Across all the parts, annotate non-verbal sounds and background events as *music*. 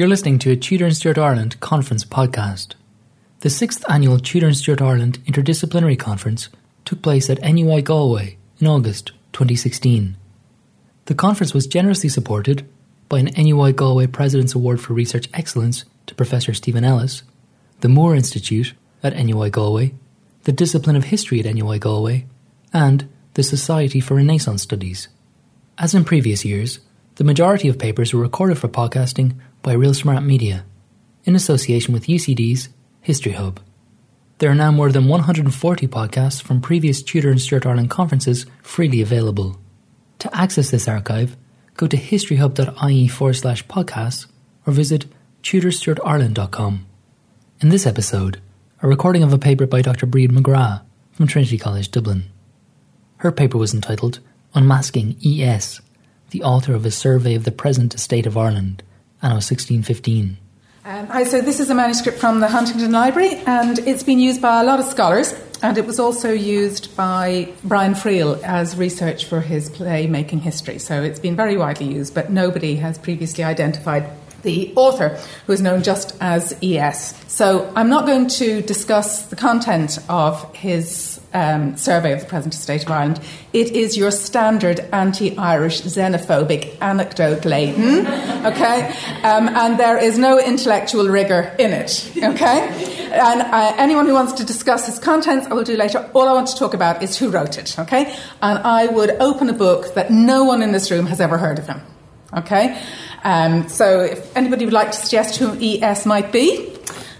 You're listening to a Tudor and Stuart Ireland conference podcast. The sixth annual Tudor and Stuart Ireland Interdisciplinary Conference took place at NUI Galway in August 2016. The conference was generously supported by an NUI Galway President's Award for Research Excellence to Professor Stephen Ellis, the Moore Institute at NUI Galway, the Discipline of History at NUI Galway, and the Society for Renaissance Studies. As in previous years, the majority of papers were recorded for podcasting by Real Smart Media, in association with UCD's History Hub. There are now more than 140 podcasts from previous Tudor and Stuart Ireland conferences freely available. To access this archive, go to historyhub.ie forward slash podcasts or visit tudorstuartireland.com. In this episode, a recording of a paper by Dr. Bríd McGrath from Trinity College Dublin. Her paper was entitled Unmasking ES, the author of a survey of the present state of Ireland, anno 1615. Um, hi, so this is a manuscript from the Huntington Library, and it's been used by a lot of scholars, and it was also used by Brian Friel as research for his play Making History. So it's been very widely used, but nobody has previously identified the author, who is known just as ES. So I'm not going to discuss the content of his um, survey of the present state of Ireland. It is your standard anti Irish xenophobic anecdote laden, *laughs* okay? Um, and there is no intellectual rigour in it, okay? And uh, anyone who wants to discuss his contents, I will do later. All I want to talk about is who wrote it, okay? And I would open a book that no one in this room has ever heard of him, okay? Um, so if anybody would like to suggest who ES might be,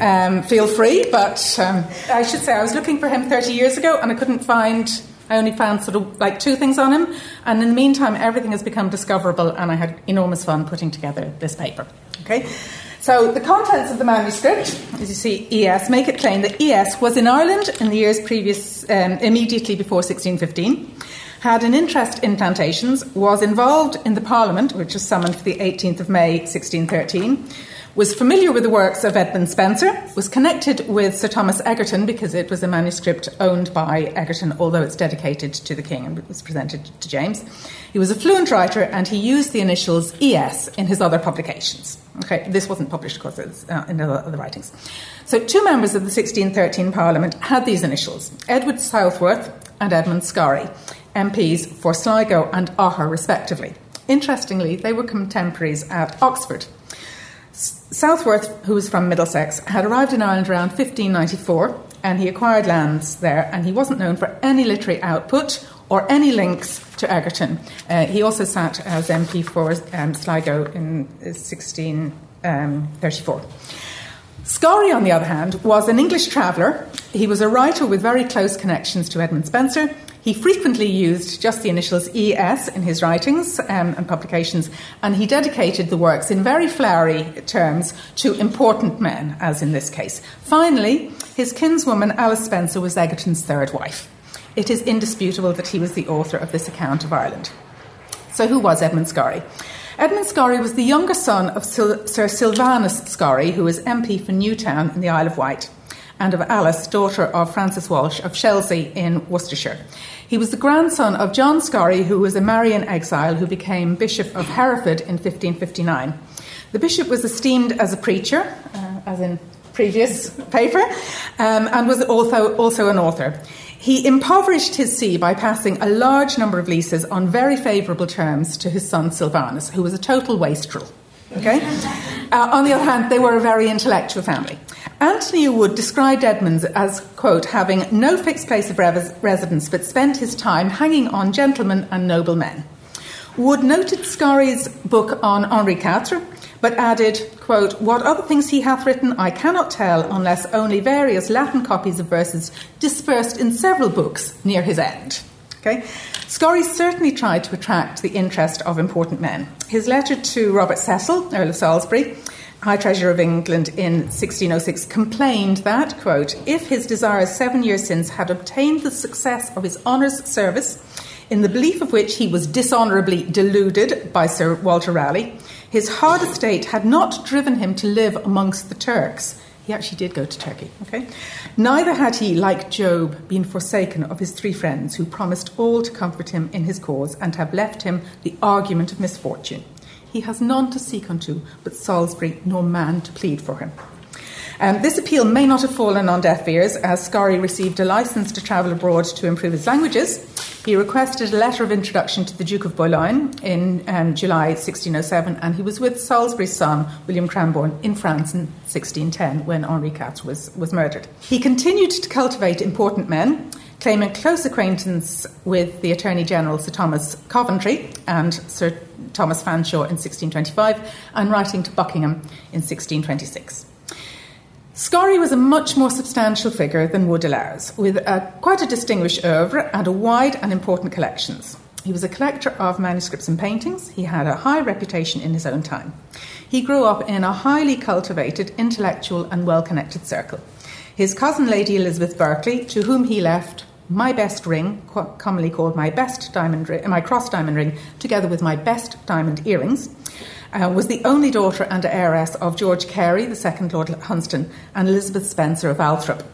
um, feel free. But um, I should say I was looking for him 30 years ago and I couldn't find. I only found sort of like two things on him, and in the meantime, everything has become discoverable, and I had enormous fun putting together this paper. Okay, so the contents of the manuscript, as you see, ES make it plain that ES was in Ireland in the years previous, um, immediately before 1615 had an interest in plantations, was involved in the Parliament, which was summoned for the 18th of May 1613, was familiar with the works of Edmund Spenser, was connected with Sir Thomas Egerton because it was a manuscript owned by Egerton, although it's dedicated to the King and was presented to James. He was a fluent writer and he used the initials ES in his other publications. Okay, this wasn't published, of course, it's uh, in the other writings. So, two members of the 1613 Parliament had these initials Edward Southworth and Edmund Scory. MPs for Sligo and Augher, respectively. Interestingly, they were contemporaries at Oxford. Southworth, who was from Middlesex, had arrived in Ireland around 1594 and he acquired lands there, and he wasn't known for any literary output or any links to Egerton. Uh, he also sat as MP for um, Sligo in 1634. Um, Scory, on the other hand, was an English traveller. He was a writer with very close connections to Edmund Spenser, he frequently used just the initials ES in his writings um, and publications, and he dedicated the works in very flowery terms to important men, as in this case. Finally, his kinswoman Alice Spencer was Egerton's third wife. It is indisputable that he was the author of this account of Ireland. So, who was Edmund Scory? Edmund Scory was the younger son of Sir Sylvanus Scory, who was MP for Newtown in the Isle of Wight and of Alice, daughter of Francis Walsh of Chelsea in Worcestershire. He was the grandson of John Scory, who was a Marian exile who became Bishop of Hereford in 1559. The bishop was esteemed as a preacher, uh, as in previous *laughs* paper, um, and was also, also an author. He impoverished his see by passing a large number of leases on very favourable terms to his son Sylvanus, who was a total wastrel. Okay? Uh, on the other hand, they were a very intellectual family. Anthony Wood described Edmunds as, quote, having no fixed place of residence but spent his time hanging on gentlemen and noble men. Wood noted Scory's book on Henri IV, but added, quote, What other things he hath written I cannot tell unless only various Latin copies of verses dispersed in several books near his end. Okay? Scory certainly tried to attract the interest of important men. His letter to Robert Cecil, Earl of Salisbury, High Treasurer of England in 1606 complained that, quote, if his desires seven years since had obtained the success of his honours service, in the belief of which he was dishonourably deluded by Sir Walter Raleigh, his hard estate had not driven him to live amongst the Turks, he actually did go to Turkey, okay? Neither had he, like Job, been forsaken of his three friends who promised all to comfort him in his cause and have left him the argument of misfortune. He has none to seek unto, but Salisbury, no man to plead for him. Um, this appeal may not have fallen on deaf ears, as Scory received a license to travel abroad to improve his languages. He requested a letter of introduction to the Duke of Boulogne in um, July 1607, and he was with Salisbury's son, William Cranborne, in France in 1610 when Henri IV was, was murdered. He continued to cultivate important men, claiming close acquaintance with the Attorney General Sir Thomas Coventry and Sir Thomas Fanshawe in 1625, and writing to Buckingham in 1626. Scory was a much more substantial figure than Wood allows, with a, quite a distinguished oeuvre and a wide and important collections. He was a collector of manuscripts and paintings. He had a high reputation in his own time. He grew up in a highly cultivated, intellectual, and well connected circle. His cousin, Lady Elizabeth Berkeley, to whom he left my best ring, commonly called my best diamond my cross diamond ring, together with my best diamond earrings, uh, was the only daughter and heiress of George Carey, the second Lord Hunsdon, and Elizabeth Spencer of Althorp.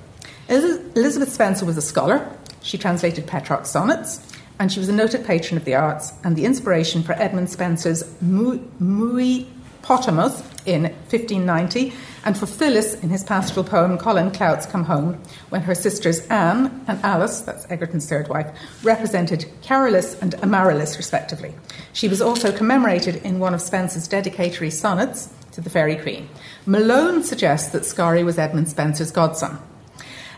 Elizabeth Spencer was a scholar. She translated Petrarch's sonnets, and she was a noted patron of the arts and the inspiration for Edmund Spenser's Mui Potamus in 1590, and for Phyllis in his pastoral poem Colin Clout's Come Home, when her sisters Anne and Alice, that's Egerton's third wife, represented Charillis and Amaryllis, respectively. She was also commemorated in one of Spenser's dedicatory sonnets to the Faerie Queene. Malone suggests that Scory was Edmund Spenser's godson.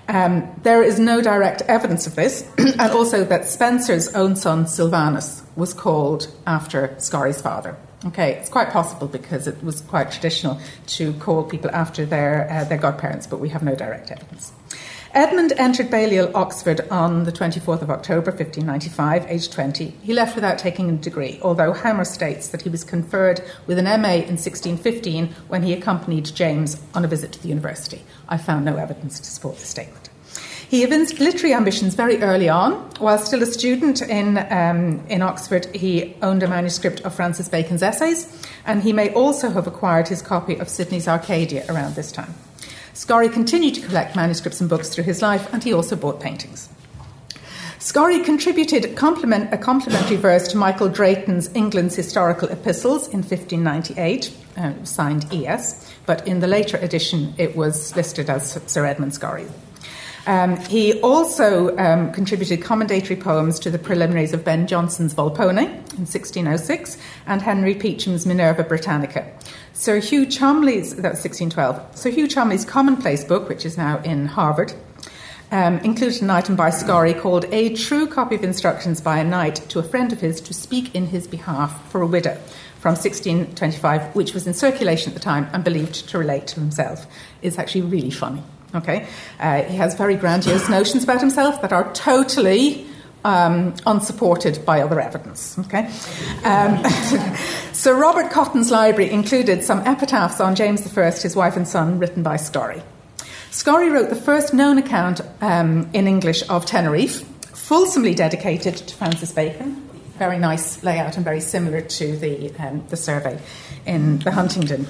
Um, there is no direct evidence of this, *clears throat* and also that Spenser's own son, Sylvanus, was called after Scory's father. Okay, it's quite possible because it was quite traditional to call people after their, uh, their godparents, but we have no direct evidence. Edmund entered Balliol, Oxford on the 24th of October 1595, aged 20. He left without taking a degree, although Hammer states that he was conferred with an MA in 1615 when he accompanied James on a visit to the university. I found no evidence to support the statement. He evinced literary ambitions very early on. While still a student in, um, in Oxford, he owned a manuscript of Francis Bacon's essays, and he may also have acquired his copy of Sidney's Arcadia around this time. Scory continued to collect manuscripts and books through his life, and he also bought paintings. Scory contributed compliment, a complimentary verse to Michael Drayton's England's Historical Epistles in 1598, uh, signed E.S., but in the later edition it was listed as Sir Edmund Scory. Um, he also um, contributed commendatory poems to the preliminaries of Ben Jonson's Volpone in 1606 and Henry Peacham's Minerva Britannica. Sir Hugh Cholmondeley's, that was 1612, Sir Hugh Cholmondeley's commonplace book, which is now in Harvard, um, included an item by Scory called A True Copy of Instructions by a Knight to a Friend of His to Speak in His Behalf for a Widow from 1625, which was in circulation at the time and believed to relate to himself. It's actually really funny. Okay, uh, he has very grandiose notions about himself that are totally um, unsupported by other evidence. Okay, um, *laughs* Sir Robert Cotton's library included some epitaphs on James I, his wife and son, written by Scory. Scory wrote the first known account um, in English of Tenerife, fulsomely dedicated to Francis Bacon. Very nice layout and very similar to the um, the survey in the Huntington.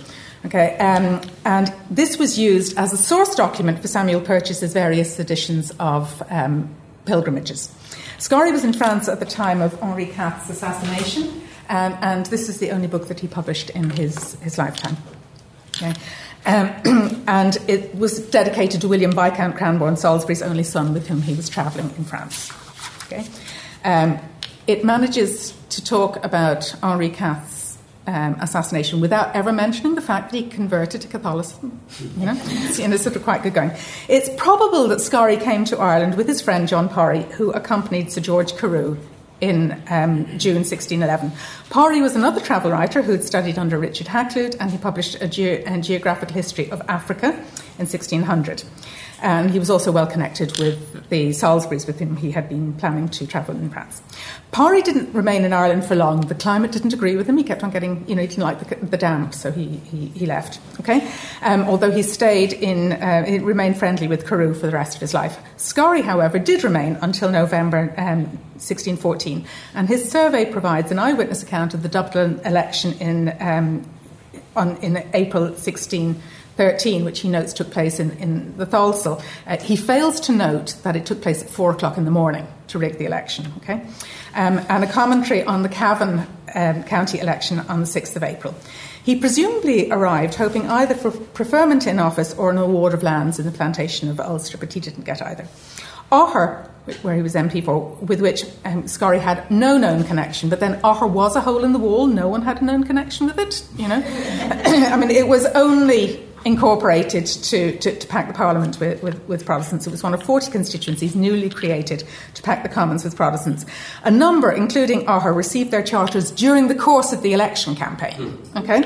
Okay, um, and this was used as a source document for Samuel Purchas's various editions of um, pilgrimages. Scory was in France at the time of Henri IV's assassination, um, and this is the only book that he published in his, his lifetime. Okay. Um, *clears throat* and it was dedicated to William Viscount Cranborne, Salisbury's only son, with whom he was travelling in France. Okay. Um, it manages to talk about Henri IV's um, assassination without ever mentioning the fact that he converted to Catholicism. You know, it's, you know, sort of quite good going. It's probable that Scory came to Ireland with his friend John Pory, who accompanied Sir George Carew in um, June 1611. Pory was another travel writer who had studied under Richard Hakluyt, and he published a, ge- a geographical history of Africa in 1600. And he was also well connected with the Salisburys, with whom he had been planning to travel in France. Pory didn't remain in Ireland for long. The climate didn't agree with him. He kept on getting, you know, he didn't like the, the damp, so he, he, he left. Okay, um, although he stayed in, uh, he remained friendly with Carew for the rest of his life. Scory, however, did remain until November um, 1614, and his survey provides an eyewitness account of the Dublin election in um, on, in April 16. 13, which he notes took place in, in the Tholsel, uh, he fails to note that it took place at 4 o'clock in the morning to rig the election. Okay? Um, and a commentary on the Cavan um, county election on the 6th of April. He presumably arrived hoping either for preferment in office or an award of lands in the plantation of Ulster, but he didn't get either. Augher, where he was MP for, with which um, had no known connection, but then Augher was a hole in the wall, no one had a known connection with it, you know. *coughs* I mean, it was only incorporated to, to, to, pack the Parliament with, with, with, Protestants. It was one of 40 constituencies newly created to pack the Commons with Protestants. A number, including Augher, received their charters during the course of the election campaign. Okay?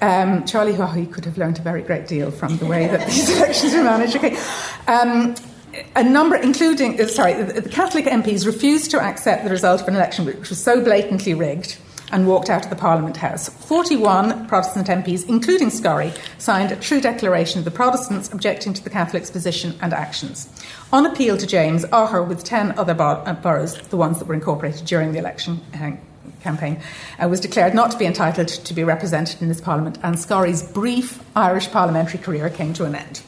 Um, Charlie Haughey could have learned a very great deal from the way that these *laughs* elections were managed. Okay. Um, a number, including, uh, sorry, the Catholic MPs refused to accept the result of an election which was so blatantly rigged and walked out of the Parliament House. 41 Protestant MPs, including Scory, signed a true declaration of the Protestants objecting to the Catholics' position and actions. On appeal to James, Augher, with 10 other uh, boroughs, the ones that were incorporated during the election uh, campaign, uh, was declared not to be entitled to be represented in this Parliament, and Scory's brief Irish parliamentary career came to an end.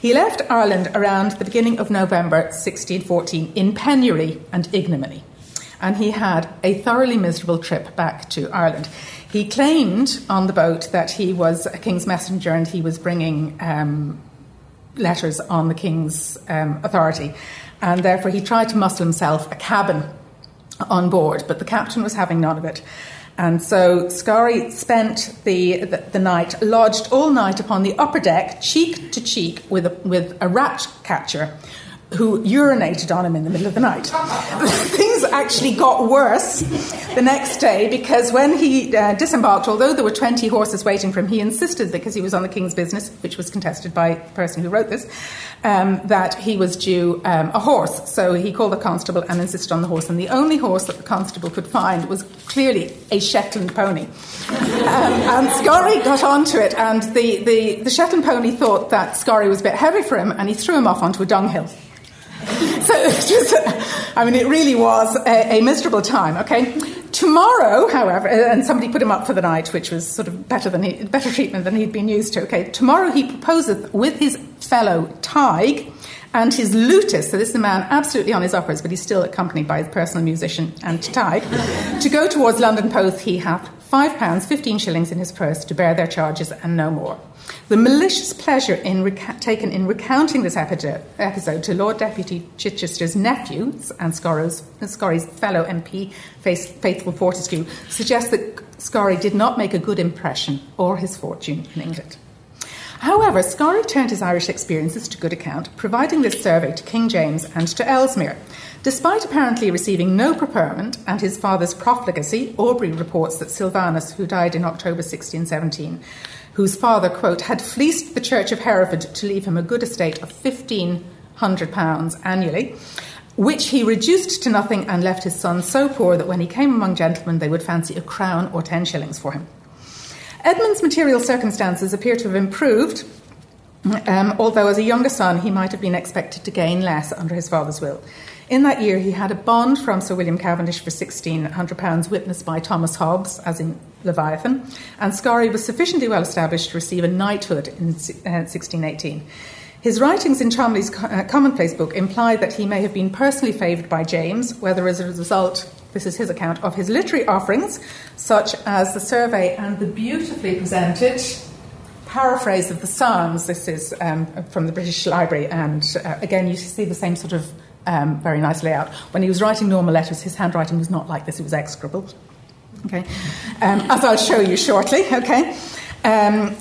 He left Ireland around the beginning of November 1614 in penury and ignominy and he had a thoroughly miserable trip back to Ireland. He claimed on the boat that he was a king's messenger and he was bringing um, letters on the king's um, authority, and therefore he tried to muscle himself a cabin on board, but the captain was having none of it. And so Scory spent the, the, the, night, lodged all night upon the upper deck, cheek to cheek with a, with a rat catcher who urinated on him in the middle of the night. *laughs* Things actually got worse the next day because when he uh, disembarked, although there were 20 horses waiting for him, he insisted, because he was on the king's business, which was contested by the person who wrote this, um, that he was due um, a horse. So he called the constable and insisted on the horse. And the only horse that the constable could find was clearly a Shetland pony. um, and Scory got onto it, and the, the, the Shetland pony thought that Scory was a bit heavy for him, and he threw him off onto a dunghill *laughs* so just, I mean, it really was a, a, miserable time. Okay. Tomorrow, however, uh, and somebody put him up for the night, which was sort of better than he, better treatment than he'd been used to. Okay. Tomorrow he proposeth with his fellow Tig and his lutist, so this is a man absolutely on his uppers, but he's still accompanied by his personal musician and Tig, to go towards London Post he hath five pounds, fifteen shillings in his purse to bear their charges and no more. The malicious pleasure in reca- taken in recounting this episode to Lord Deputy Chichester's nephews and Scory's fellow MP, Faithful Fortescue, suggests that Scory did not make a good impression or his fortune in England. However, Scory turned his Irish experiences to good account, providing this survey to King James and to Ellesmere. Despite apparently receiving no preferment and his father's profligacy, Aubrey reports that Sylvanus, who died in October 1617, whose father, quote, had fleeced the Church of Hereford to leave him a good estate of £1,500 annually, which he reduced to nothing and left his son so poor that when he came among gentlemen, they would fancy a crown or ten shillings for him. Edmund's material circumstances appear to have improved, um, although as a younger son, he might have been expected to gain less under his father's will. In that year, he had a bond from Sir William Cavendish for £1,600, witnessed by Thomas Hobbes, as in Leviathan, and Scory was sufficiently well established to receive a knighthood in uh, 1618. His writings in Cholmondeley's uh, commonplace book imply that he may have been personally favoured by James, whether as a result, this is his account, of his literary offerings, such as the survey and the beautifully presented paraphrase of the Psalms. This is um, from the British Library, and uh, again, you see the same sort of um, very nice layout. When he was writing normal letters, his handwriting was not like this, it was execrable. Okay? Um, as I'll show you shortly, okay? Um,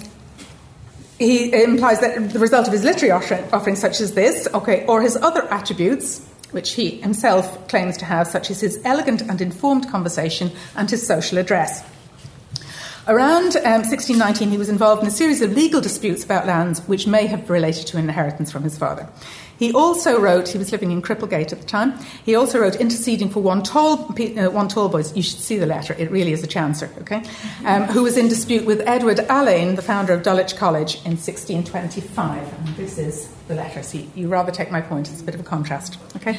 he implies that the result of his literary offering, offerings, such as this, okay, or his other attributes, which he himself claims to have, such as his elegant and informed conversation and his social address. Around um, 1619, he was involved in a series of legal disputes about lands which may have related to inheritance from his father. He also wrote, he was living in Cripplegate at the time, he also wrote interceding for one tall, uh, one tall boys. You should see the letter, it really is a chancer, okay? Um, who was in dispute with Edward Alleyne, the founder of Dulwich College, in 1625. And this is the letter. So you rather take my point, it's a bit of a contrast, okay?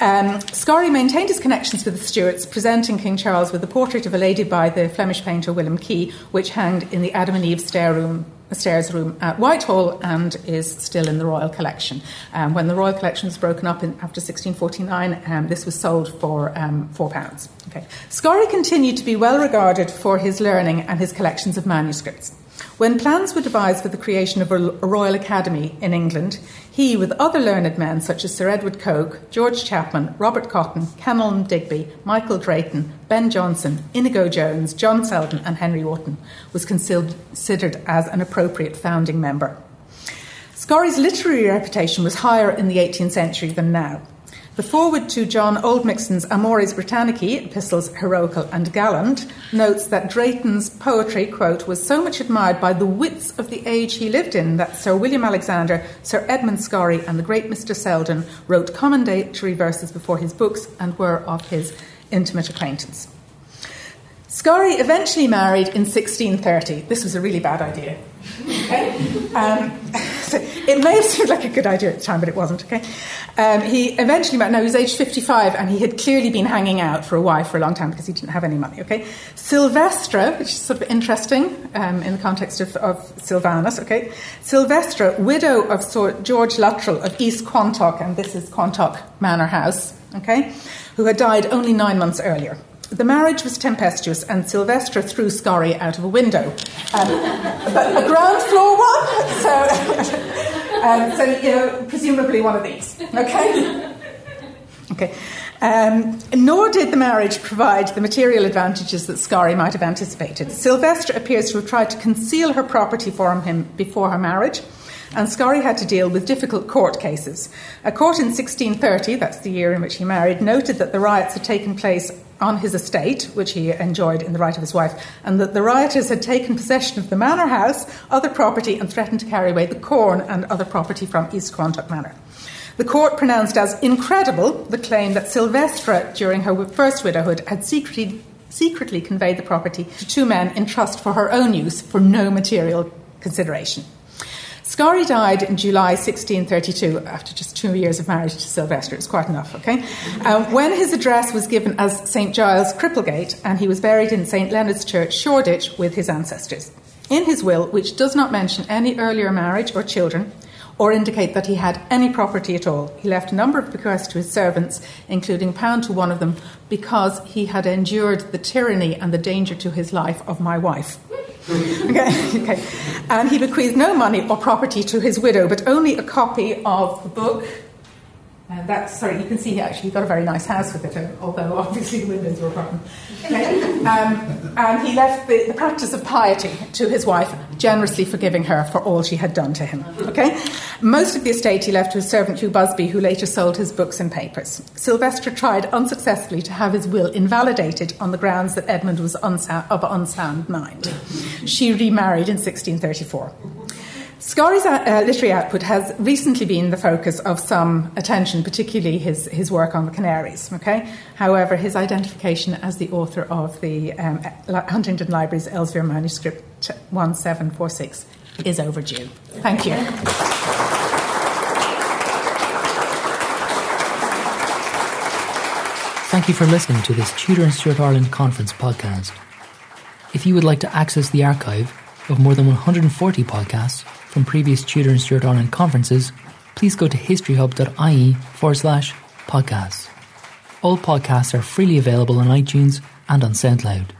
Um, Scory maintained his connections with the Stuarts, presenting King Charles with the portrait of a lady by the Flemish painter Willem Key, which hung in the Adam and Eve stair room stairs room at Whitehall and is still in the Royal Collection. Um, when the Royal Collection was broken up in, after 1649, um, this was sold for um, £4. Okay. Scory continued to be well regarded for his learning and his collections of manuscripts. When plans were devised for the creation of a Royal Academy in England, he, with other learned men such as Sir Edward Coke, George Chapman, Robert Cotton, Kenelm Digby, Michael Drayton, Ben Jonson, Inigo Jones, John Selden, and Henry Wotton, was considered as an appropriate founding member. Scory's literary reputation was higher in the 18th century than now. The foreword to John Oldmixon's Amores Britannici, epistles heroical and gallant, notes that Drayton's poetry, quote, was so much admired by the wits of the age he lived in that Sir William Alexander, Sir Edmund Scory, and the great Mr. Selden wrote commendatory verses before his books and were of his intimate acquaintance. Scory eventually married in 1630. This was a really bad idea. Okay? Um, *laughs* so it may have seemed like a good idea at the time, but it wasn't. Okay, um, he eventually met. No, he was aged 55, and he had clearly been hanging out for a wife for a long time because he didn't have any money. Okay, Sylvestra, which is sort of interesting um, in the context of, of, Sylvanus. Okay, Sylvestra, widow of Sir George Luttrell of East Quantock, and this is Quantock Manor House. Okay, who had died only nine months earlier. The marriage was tempestuous, and Sylvestra threw Scory out of a window. Um, but a ground floor one, so, *laughs* um, so you know, presumably one of these. Okay. Okay. Um, nor did the marriage provide the material advantages that Scory might have anticipated. Sylvestra appears to have tried to conceal her property from him before her marriage and Scory had to deal with difficult court cases. A court in 1630, that's the year in which he married, noted that the riots had taken place on his estate, which he enjoyed in the right of his wife, and that the rioters had taken possession of the manor house, other property, and threatened to carry away the corn and other property from East Quantock Manor. The court pronounced as incredible the claim that Silvestra, during her first widowhood, had secretly, secretly conveyed the property to two men in trust for her own use for no material consideration. Scory died in July 1632 after just two years of marriage to Sylvester. It's quite enough, okay? Um, when his address was given as St. Giles Cripplegate and he was buried in St. Leonard's Church, Shoreditch, with his ancestors. In his will, which does not mention any earlier marriage or children, or indicate that he had any property at all. He left a number of bequests to his servants, including a pound to one of them, because he had endured the tyranny and the danger to his life of my wife. *laughs* okay, okay. And he bequeathed no money or property to his widow, but only a copy of the book and that's, sorry, you can see he actually got a very nice house with it, although obviously the windows were a problem. Okay? Um, and he left the, the, practice of piety to his wife, generously forgiving her for all she had done to him. Okay? Most of the estate he left to his servant Hugh Busby, who later sold his books and papers. Sylvester tried unsuccessfully to have his will invalidated on the grounds that Edmund was of unsound mind. She remarried in 1634. Scory's uh, uh, literary output has recently been the focus of some attention, particularly his, his work on the Canaries. Okay? However, his identification as the author of the um, Huntington Library's Ellesmere manuscript 1746 is overdue. Thank you. Thank you for listening to this Tudor and Stuart Ireland Conference podcast. If you would like to access the archive of more than 140 podcasts, from previous Tudor and Stuart Ireland conferences, please go to historyhub.ie forward slash podcasts. All podcasts are freely available on iTunes and on SoundCloud.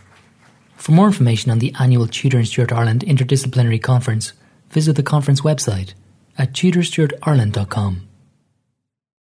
For more information on the annual Tudor and Stuart Ireland Interdisciplinary Conference, visit the conference website at tudorstuartireland.com.